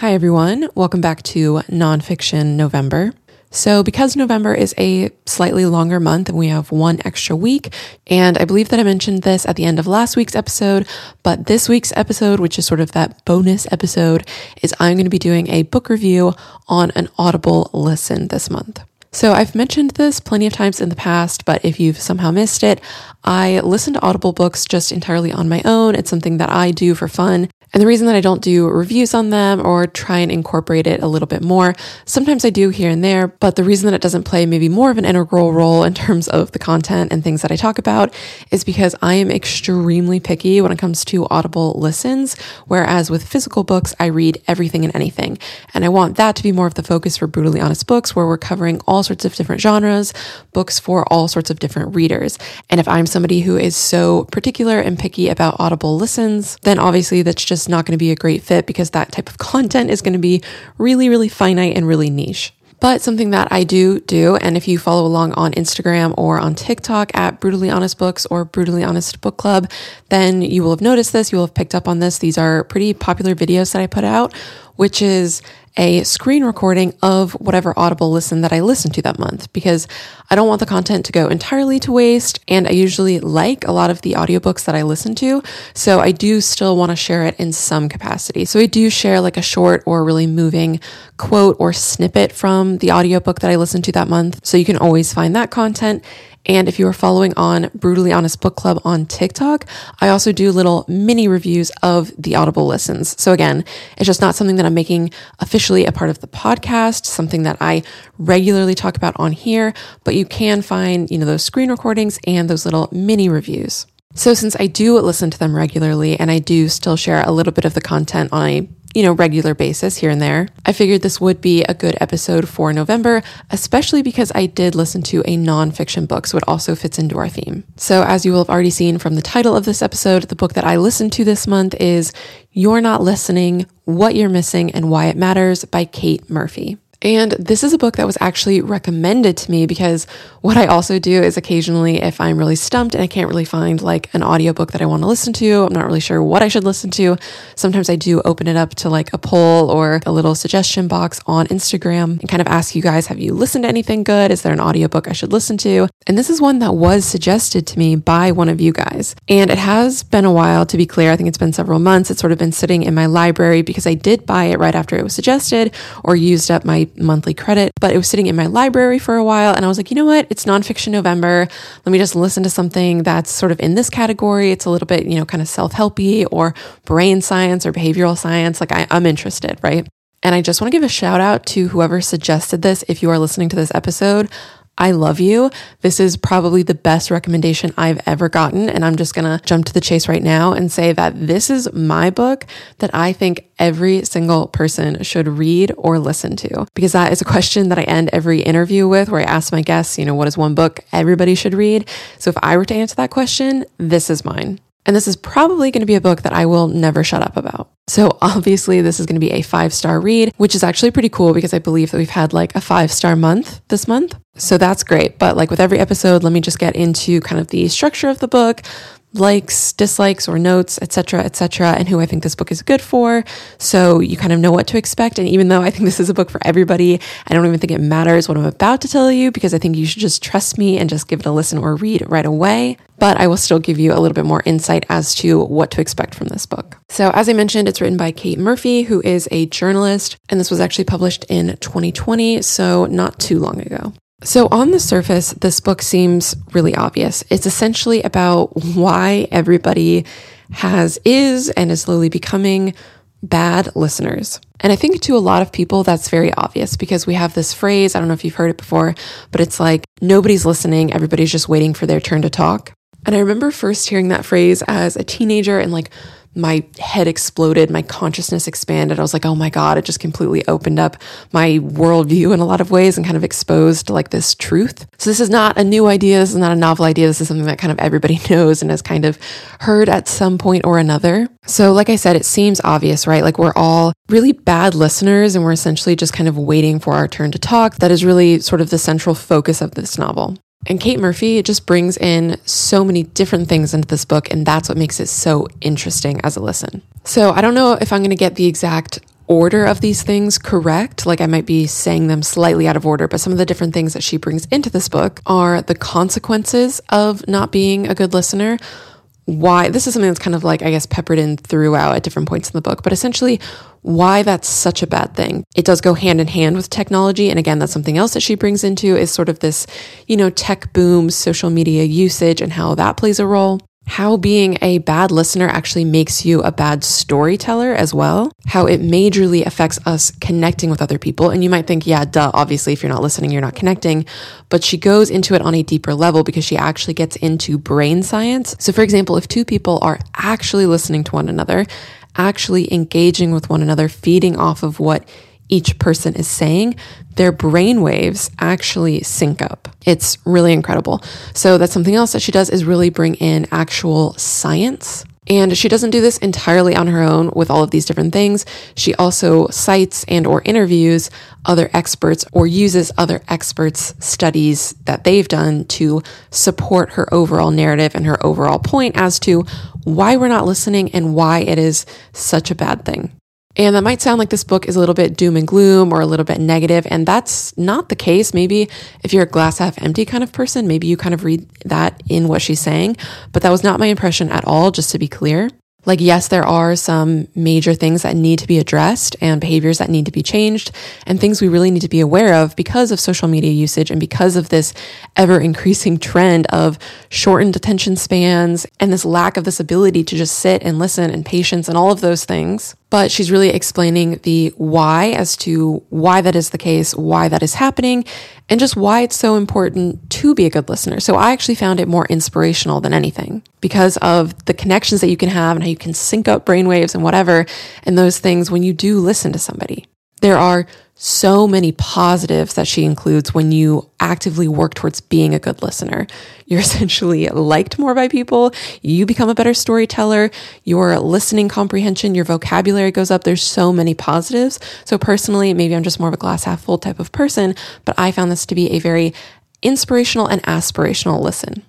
Hi, everyone. Welcome back to Nonfiction November. So, because November is a slightly longer month and we have one extra week, and I believe that I mentioned this at the end of last week's episode, but this week's episode, which is sort of that bonus episode, is I'm going to be doing a book review on an Audible listen this month. So, I've mentioned this plenty of times in the past, but if you've somehow missed it, I listen to Audible books just entirely on my own. It's something that I do for fun. And the reason that I don't do reviews on them or try and incorporate it a little bit more, sometimes I do here and there, but the reason that it doesn't play maybe more of an integral role in terms of the content and things that I talk about is because I am extremely picky when it comes to audible listens, whereas with physical books, I read everything and anything. And I want that to be more of the focus for Brutally Honest Books, where we're covering all sorts of different genres, books for all sorts of different readers. And if I'm somebody who is so particular and picky about audible listens, then obviously that's just not going to be a great fit because that type of content is going to be really, really finite and really niche. But something that I do do, and if you follow along on Instagram or on TikTok at Brutally Honest Books or Brutally Honest Book Club, then you will have noticed this. You will have picked up on this. These are pretty popular videos that I put out, which is a screen recording of whatever Audible listen that I listened to that month because I don't want the content to go entirely to waste. And I usually like a lot of the audiobooks that I listen to. So I do still want to share it in some capacity. So I do share like a short or really moving quote or snippet from the audiobook that I listened to that month. So you can always find that content. And if you are following on Brutally Honest Book Club on TikTok, I also do little mini reviews of the Audible listens. So again, it's just not something that I'm making officially a part of the podcast, something that I regularly talk about on here, but you can find, you know, those screen recordings and those little mini reviews. So since I do listen to them regularly and I do still share a little bit of the content on a you know, regular basis here and there. I figured this would be a good episode for November, especially because I did listen to a nonfiction book, so it also fits into our theme. So, as you will have already seen from the title of this episode, the book that I listened to this month is You're Not Listening What You're Missing and Why It Matters by Kate Murphy. And this is a book that was actually recommended to me because what I also do is occasionally, if I'm really stumped and I can't really find like an audiobook that I want to listen to, I'm not really sure what I should listen to. Sometimes I do open it up to like a poll or a little suggestion box on Instagram and kind of ask you guys, have you listened to anything good? Is there an audiobook I should listen to? And this is one that was suggested to me by one of you guys. And it has been a while, to be clear. I think it's been several months. It's sort of been sitting in my library because I did buy it right after it was suggested or used up my monthly credit, but it was sitting in my library for a while. And I was like, you know what? It's nonfiction November. Let me just listen to something that's sort of in this category. It's a little bit, you know, kind of self helpy or brain science or behavioral science. Like I, I'm interested, right? And I just want to give a shout out to whoever suggested this. If you are listening to this episode, I love you. This is probably the best recommendation I've ever gotten. And I'm just going to jump to the chase right now and say that this is my book that I think every single person should read or listen to. Because that is a question that I end every interview with where I ask my guests, you know, what is one book everybody should read? So if I were to answer that question, this is mine. And this is probably going to be a book that I will never shut up about. So obviously this is going to be a five star read, which is actually pretty cool because I believe that we've had like a five star month this month. So that's great. But like with every episode, let me just get into kind of the structure of the book, likes, dislikes, or notes, etc., etc., and who I think this book is good for. So you kind of know what to expect. And even though I think this is a book for everybody, I don't even think it matters what I'm about to tell you because I think you should just trust me and just give it a listen or read right away. But I will still give you a little bit more insight as to what to expect from this book. So, as I mentioned, it's written by Kate Murphy, who is a journalist, and this was actually published in 2020, so not too long ago. So, on the surface, this book seems really obvious. It's essentially about why everybody has, is, and is slowly becoming bad listeners. And I think to a lot of people, that's very obvious because we have this phrase, I don't know if you've heard it before, but it's like nobody's listening, everybody's just waiting for their turn to talk. And I remember first hearing that phrase as a teenager and like my head exploded, my consciousness expanded. I was like, oh my God, it just completely opened up my worldview in a lot of ways and kind of exposed like this truth. So this is not a new idea. This is not a novel idea. This is something that kind of everybody knows and has kind of heard at some point or another. So, like I said, it seems obvious, right? Like we're all really bad listeners and we're essentially just kind of waiting for our turn to talk. That is really sort of the central focus of this novel. And Kate Murphy just brings in so many different things into this book, and that's what makes it so interesting as a listen. So I don't know if I'm going to get the exact order of these things correct. Like I might be saying them slightly out of order, but some of the different things that she brings into this book are the consequences of not being a good listener, why this is something that's kind of like, I guess, peppered in throughout at different points in the book, but essentially why that's such a bad thing. It does go hand in hand with technology. And again, that's something else that she brings into is sort of this, you know, tech boom, social media usage and how that plays a role how being a bad listener actually makes you a bad storyteller as well, how it majorly affects us connecting with other people. And you might think, yeah, duh, obviously, if you're not listening, you're not connecting. But she goes into it on a deeper level because she actually gets into brain science. So, for example, if two people are actually listening to one another, actually engaging with one another, feeding off of what each person is saying, their brain waves actually sync up. It's really incredible. So that's something else that she does is really bring in actual science. And she doesn't do this entirely on her own with all of these different things. She also cites and or interviews other experts or uses other experts studies that they've done to support her overall narrative and her overall point as to why we're not listening and why it is such a bad thing. And that might sound like this book is a little bit doom and gloom or a little bit negative, and that's not the case. Maybe if you're a glass half empty kind of person, maybe you kind of read that in what she's saying, but that was not my impression at all, just to be clear. Like, yes, there are some major things that need to be addressed and behaviors that need to be changed and things we really need to be aware of because of social media usage and because of this ever increasing trend of shortened attention spans and this lack of this ability to just sit and listen and patience and all of those things but she's really explaining the why as to why that is the case, why that is happening, and just why it's so important to be a good listener. So I actually found it more inspirational than anything because of the connections that you can have and how you can sync up brainwaves and whatever, and those things when you do listen to somebody. There are so many positives that she includes when you actively work towards being a good listener. You're essentially liked more by people. You become a better storyteller. Your listening comprehension, your vocabulary goes up. There's so many positives. So personally, maybe I'm just more of a glass half full type of person, but I found this to be a very inspirational and aspirational listen.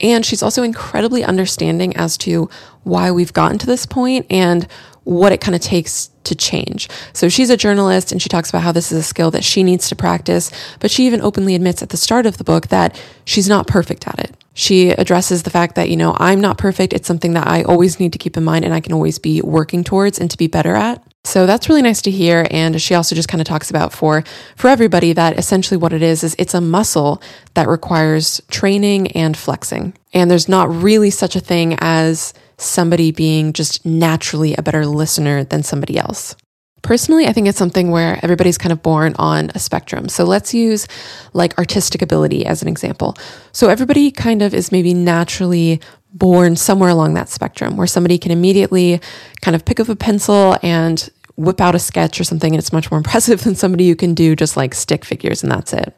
And she's also incredibly understanding as to why we've gotten to this point and what it kind of takes to change. So she's a journalist and she talks about how this is a skill that she needs to practice, but she even openly admits at the start of the book that she's not perfect at it. She addresses the fact that, you know, I'm not perfect. It's something that I always need to keep in mind and I can always be working towards and to be better at. So that's really nice to hear. And she also just kind of talks about for, for everybody that essentially what it is, is it's a muscle that requires training and flexing. And there's not really such a thing as somebody being just naturally a better listener than somebody else. Personally, I think it's something where everybody's kind of born on a spectrum. So let's use like artistic ability as an example. So everybody kind of is maybe naturally born somewhere along that spectrum where somebody can immediately kind of pick up a pencil and whip out a sketch or something and it's much more impressive than somebody who can do just like stick figures and that's it.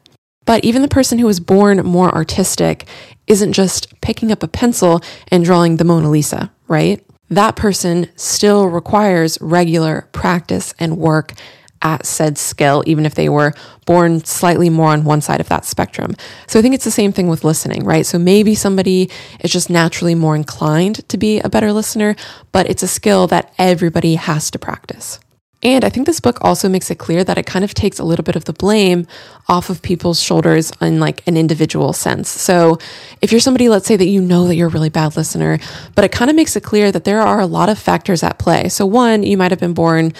But even the person who was born more artistic isn't just picking up a pencil and drawing the Mona Lisa, right? That person still requires regular practice and work at said skill, even if they were born slightly more on one side of that spectrum. So I think it's the same thing with listening, right? So maybe somebody is just naturally more inclined to be a better listener, but it's a skill that everybody has to practice. And I think this book also makes it clear that it kind of takes a little bit of the blame off of people's shoulders in like an individual sense. So if you're somebody, let's say that you know that you're a really bad listener, but it kind of makes it clear that there are a lot of factors at play. So one, you might have been born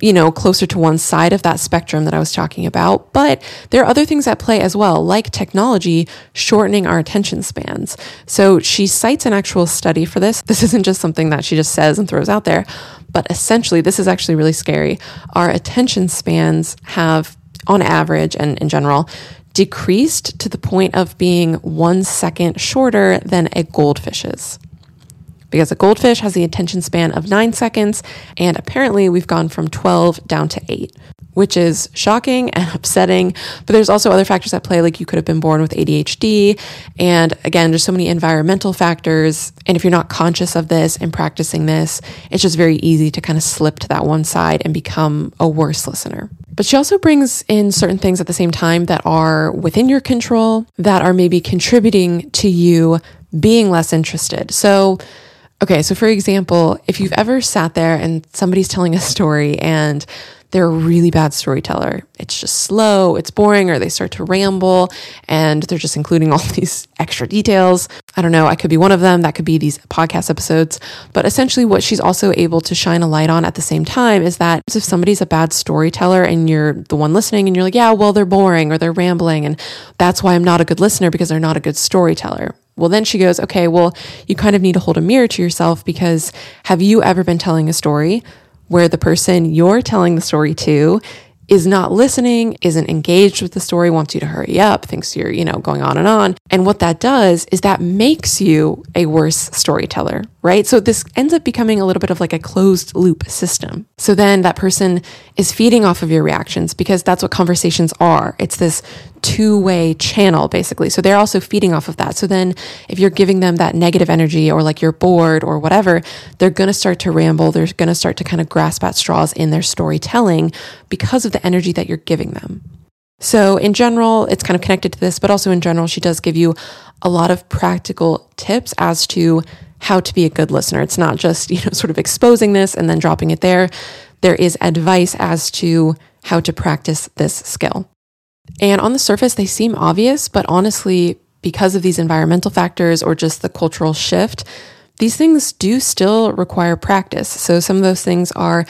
you know, closer to one side of that spectrum that I was talking about. But there are other things at play as well, like technology shortening our attention spans. So she cites an actual study for this. This isn't just something that she just says and throws out there. But essentially, this is actually really scary. Our attention spans have, on average and in general, decreased to the point of being one second shorter than a goldfish's. Because a goldfish has the attention span of nine seconds, and apparently we've gone from 12 down to eight, which is shocking and upsetting. But there's also other factors at play, like you could have been born with ADHD. And again, there's so many environmental factors. And if you're not conscious of this and practicing this, it's just very easy to kind of slip to that one side and become a worse listener. But she also brings in certain things at the same time that are within your control, that are maybe contributing to you being less interested. So, okay, so for example, if you've ever sat there and somebody's telling a story and they're a really bad storyteller. It's just slow, it's boring, or they start to ramble and they're just including all these extra details. I don't know, I could be one of them. That could be these podcast episodes. But essentially, what she's also able to shine a light on at the same time is that if somebody's a bad storyteller and you're the one listening and you're like, yeah, well, they're boring or they're rambling, and that's why I'm not a good listener because they're not a good storyteller. Well, then she goes, okay, well, you kind of need to hold a mirror to yourself because have you ever been telling a story where the person you're telling the story to is not listening, isn't engaged with the story, wants you to hurry up, thinks you're, you know, going on and on. And what that does is that makes you a worse storyteller, right? So this ends up becoming a little bit of like a closed loop system. So then that person is feeding off of your reactions because that's what conversations are. It's this two way channel, basically. So they're also feeding off of that. So then if you're giving them that negative energy or like you're bored or whatever, they're going to start to ramble. They're going to start to kind of grasp at straws in their storytelling because of the energy that you're giving them. So, in general, it's kind of connected to this, but also in general, she does give you a lot of practical tips as to how to be a good listener. It's not just, you know, sort of exposing this and then dropping it there. There is advice as to how to practice this skill. And on the surface, they seem obvious, but honestly, because of these environmental factors or just the cultural shift, these things do still require practice. So some of those things are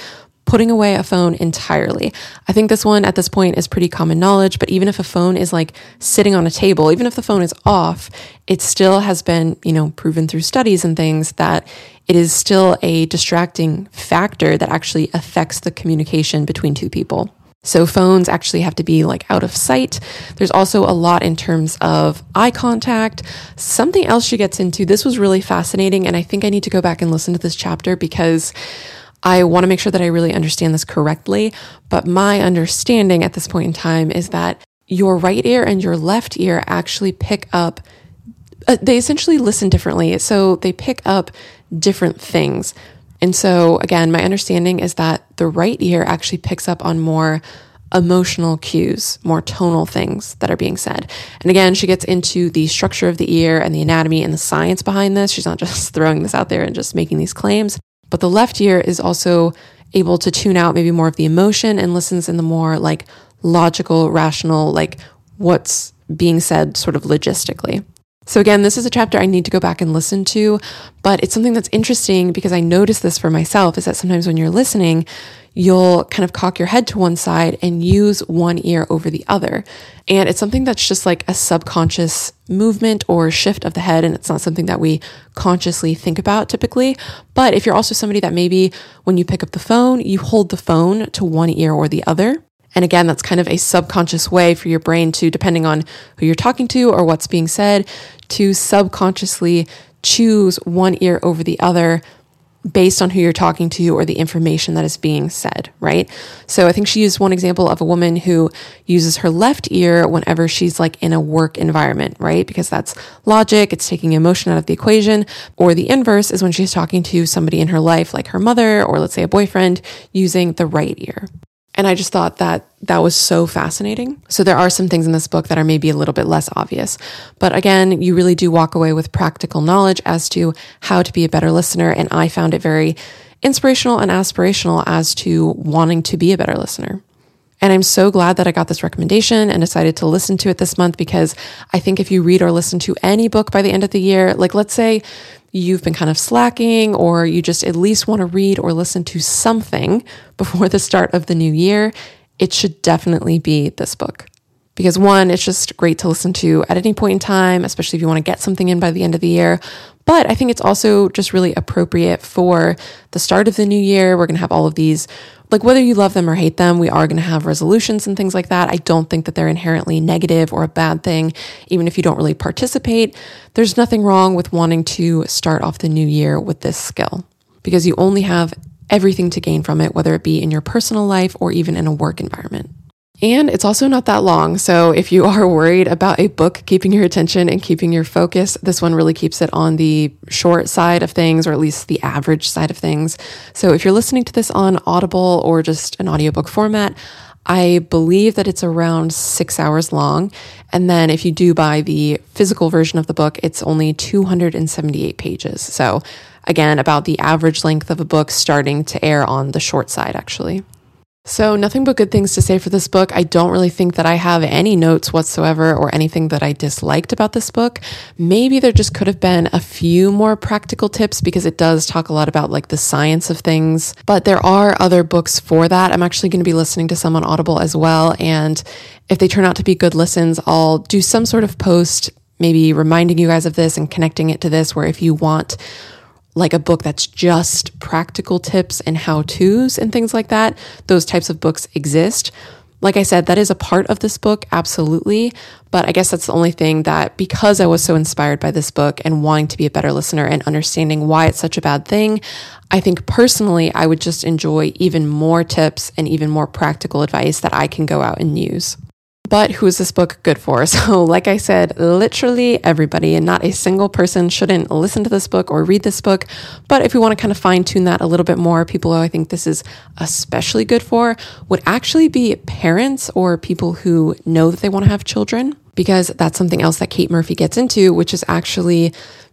putting away a phone entirely. I think this one at this point is pretty common knowledge, but even if a phone is like sitting on a table, even if the phone is off, it still has been, you know, proven through studies and things that it is still a distracting factor that actually affects the communication between two people. So phones actually have to be like out of sight. There's also a lot in terms of eye contact. Something else she gets into, this was really fascinating. And I think I need to go back and listen to this chapter because I want to make sure that I really understand this correctly. But my understanding at this point in time is that your right ear and your left ear actually pick up, uh, they essentially listen differently. So they pick up different things. And so, again, my understanding is that the right ear actually picks up on more emotional cues, more tonal things that are being said. And again, she gets into the structure of the ear and the anatomy and the science behind this. She's not just throwing this out there and just making these claims. But the left ear is also able to tune out maybe more of the emotion and listens in the more like logical, rational, like what's being said sort of logistically. So, again, this is a chapter I need to go back and listen to, but it's something that's interesting because I noticed this for myself is that sometimes when you're listening, you'll kind of cock your head to one side and use one ear over the other. And it's something that's just like a subconscious movement or shift of the head. And it's not something that we consciously think about typically. But if you're also somebody that maybe when you pick up the phone, you hold the phone to one ear or the other, and again, that's kind of a subconscious way for your brain to, depending on who you're talking to or what's being said, to subconsciously choose one ear over the other based on who you're talking to or the information that is being said, right? So I think she used one example of a woman who uses her left ear whenever she's like in a work environment, right? Because that's logic, it's taking emotion out of the equation. Or the inverse is when she's talking to somebody in her life, like her mother or let's say a boyfriend, using the right ear. And I just thought that that was so fascinating. So there are some things in this book that are maybe a little bit less obvious. But again, you really do walk away with practical knowledge as to how to be a better listener. And I found it very inspirational and aspirational as to wanting to be a better listener. And I'm so glad that I got this recommendation and decided to listen to it this month because I think if you read or listen to any book by the end of the year, like let's say you've been kind of slacking or you just at least want to read or listen to something before the start of the new year, it should definitely be this book. Because one, it's just great to listen to at any point in time, especially if you want to get something in by the end of the year. But I think it's also just really appropriate for the start of the new year. We're going to have all of these like whether you love them or hate them, we are going to have resolutions and things like that. I don't think that they're inherently negative or a bad thing, even if you don't really participate. There's nothing wrong with wanting to start off the new year with this skill because you only have everything to gain from it, whether it be in your personal life or even in a work environment. And it's also not that long. So if you are worried about a book keeping your attention and keeping your focus, this one really keeps it on the short side of things, or at least the average side of things. So if you're listening to this on Audible or just an audiobook format, I believe that it's around six hours long. And then if you do buy the physical version of the book, it's only 278 pages. So again, about the average length of a book starting to air on the short side, actually. So, nothing but good things to say for this book. I don't really think that I have any notes whatsoever or anything that I disliked about this book. Maybe there just could have been a few more practical tips because it does talk a lot about like the science of things. But there are other books for that. I'm actually going to be listening to some on Audible as well. And if they turn out to be good listens, I'll do some sort of post, maybe reminding you guys of this and connecting it to this, where if you want like a book that's just practical tips and how to's and things like that. Those types of books exist. Like I said, that is a part of this book, absolutely. But I guess that's the only thing that because I was so inspired by this book and wanting to be a better listener and understanding why it's such a bad thing, I think personally, I would just enjoy even more tips and even more practical advice that I can go out and use. But who is this book good for? So, like I said, literally everybody, and not a single person shouldn't listen to this book or read this book. But if we want to kind of fine tune that a little bit more, people who I think this is especially good for would actually be parents or people who know that they want to have children, because that's something else that Kate Murphy gets into, which is actually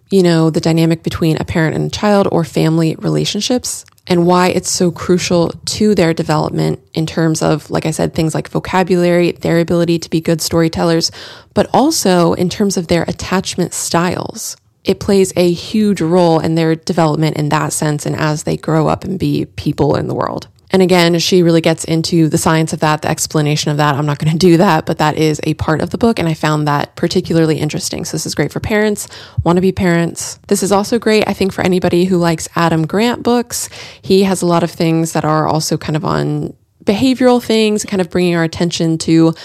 you know, the dynamic between a parent and a child or family relationships and why it's so crucial to their development in terms of, like I said, things like vocabulary, their ability to be good storytellers, but also in terms of their attachment styles. It plays a huge role in their development in that sense and as they grow up and be people in the world. And again, she really gets into the science of that, the explanation of that. I'm not going to do that, but that is a part of the book. And I found that particularly interesting. So this is great for parents, want to be parents. This is also great, I think, for anybody who likes Adam Grant books. He has a lot of things that are also kind of on behavioral things, kind of bringing our attention to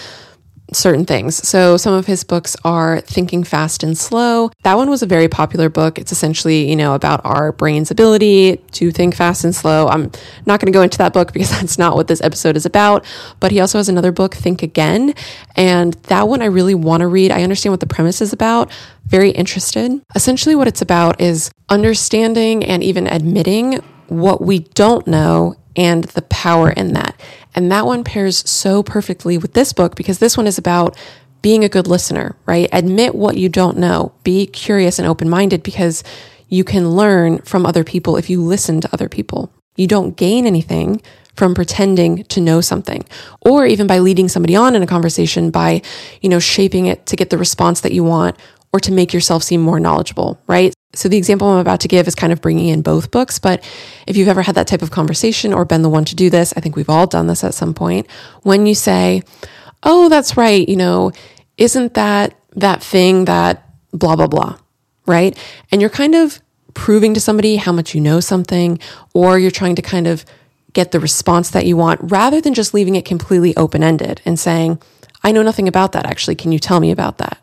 certain things. So some of his books are Thinking Fast and Slow. That one was a very popular book. It's essentially, you know, about our brain's ability to think fast and slow. I'm not going to go into that book because that's not what this episode is about, but he also has another book, Think Again, and that one I really want to read. I understand what the premise is about. Very interested. Essentially what it's about is understanding and even admitting what we don't know and the power in that. And that one pairs so perfectly with this book because this one is about being a good listener, right? Admit what you don't know. Be curious and open minded because you can learn from other people if you listen to other people. You don't gain anything from pretending to know something or even by leading somebody on in a conversation by, you know, shaping it to get the response that you want or to make yourself seem more knowledgeable, right? So the example I'm about to give is kind of bringing in both books, but if you've ever had that type of conversation or been the one to do this, I think we've all done this at some point. When you say, "Oh, that's right, you know, isn't that that thing that blah blah blah?" right? And you're kind of proving to somebody how much you know something or you're trying to kind of get the response that you want rather than just leaving it completely open-ended and saying, "I know nothing about that actually. Can you tell me about that?"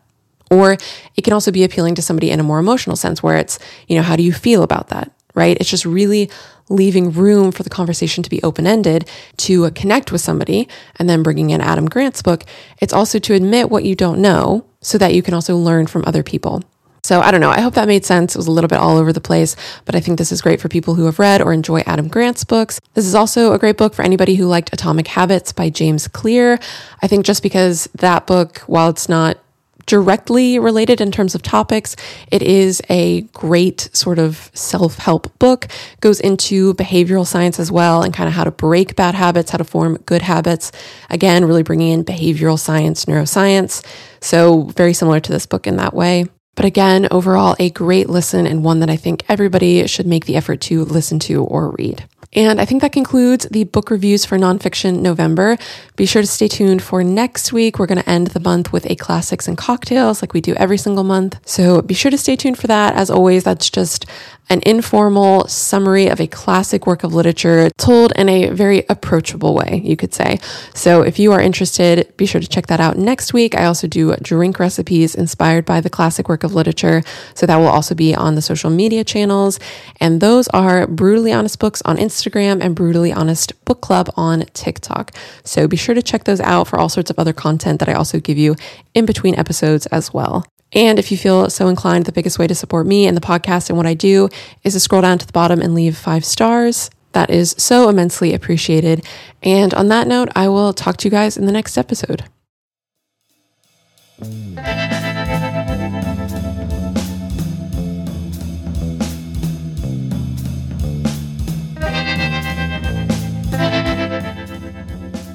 Or it can also be appealing to somebody in a more emotional sense where it's, you know, how do you feel about that? Right? It's just really leaving room for the conversation to be open ended to uh, connect with somebody and then bringing in Adam Grant's book. It's also to admit what you don't know so that you can also learn from other people. So I don't know. I hope that made sense. It was a little bit all over the place, but I think this is great for people who have read or enjoy Adam Grant's books. This is also a great book for anybody who liked Atomic Habits by James Clear. I think just because that book, while it's not directly related in terms of topics. It is a great sort of self help book, goes into behavioral science as well and kind of how to break bad habits, how to form good habits. Again, really bringing in behavioral science, neuroscience. So, very similar to this book in that way. But again, overall, a great listen and one that I think everybody should make the effort to listen to or read. And I think that concludes the book reviews for nonfiction November. Be sure to stay tuned for next week. We're going to end the month with a classics and cocktails like we do every single month. So be sure to stay tuned for that. As always, that's just an informal summary of a classic work of literature told in a very approachable way, you could say. So if you are interested, be sure to check that out next week. I also do drink recipes inspired by the classic work of literature. So that will also be on the social media channels. And those are Brutally Honest Books on Instagram and Brutally Honest Book Club on TikTok. So be sure to check those out for all sorts of other content that I also give you in between episodes as well. And if you feel so inclined, the biggest way to support me and the podcast and what I do is to scroll down to the bottom and leave five stars. That is so immensely appreciated. And on that note, I will talk to you guys in the next episode.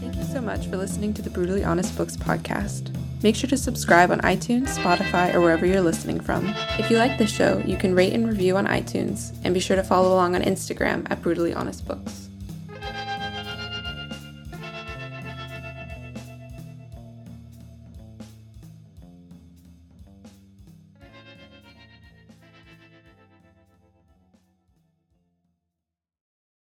Thank you so much for listening to the Brutally Honest Books podcast. Make sure to subscribe on iTunes, Spotify, or wherever you're listening from. If you like this show, you can rate and review on iTunes, and be sure to follow along on Instagram at Brutally Honest Books.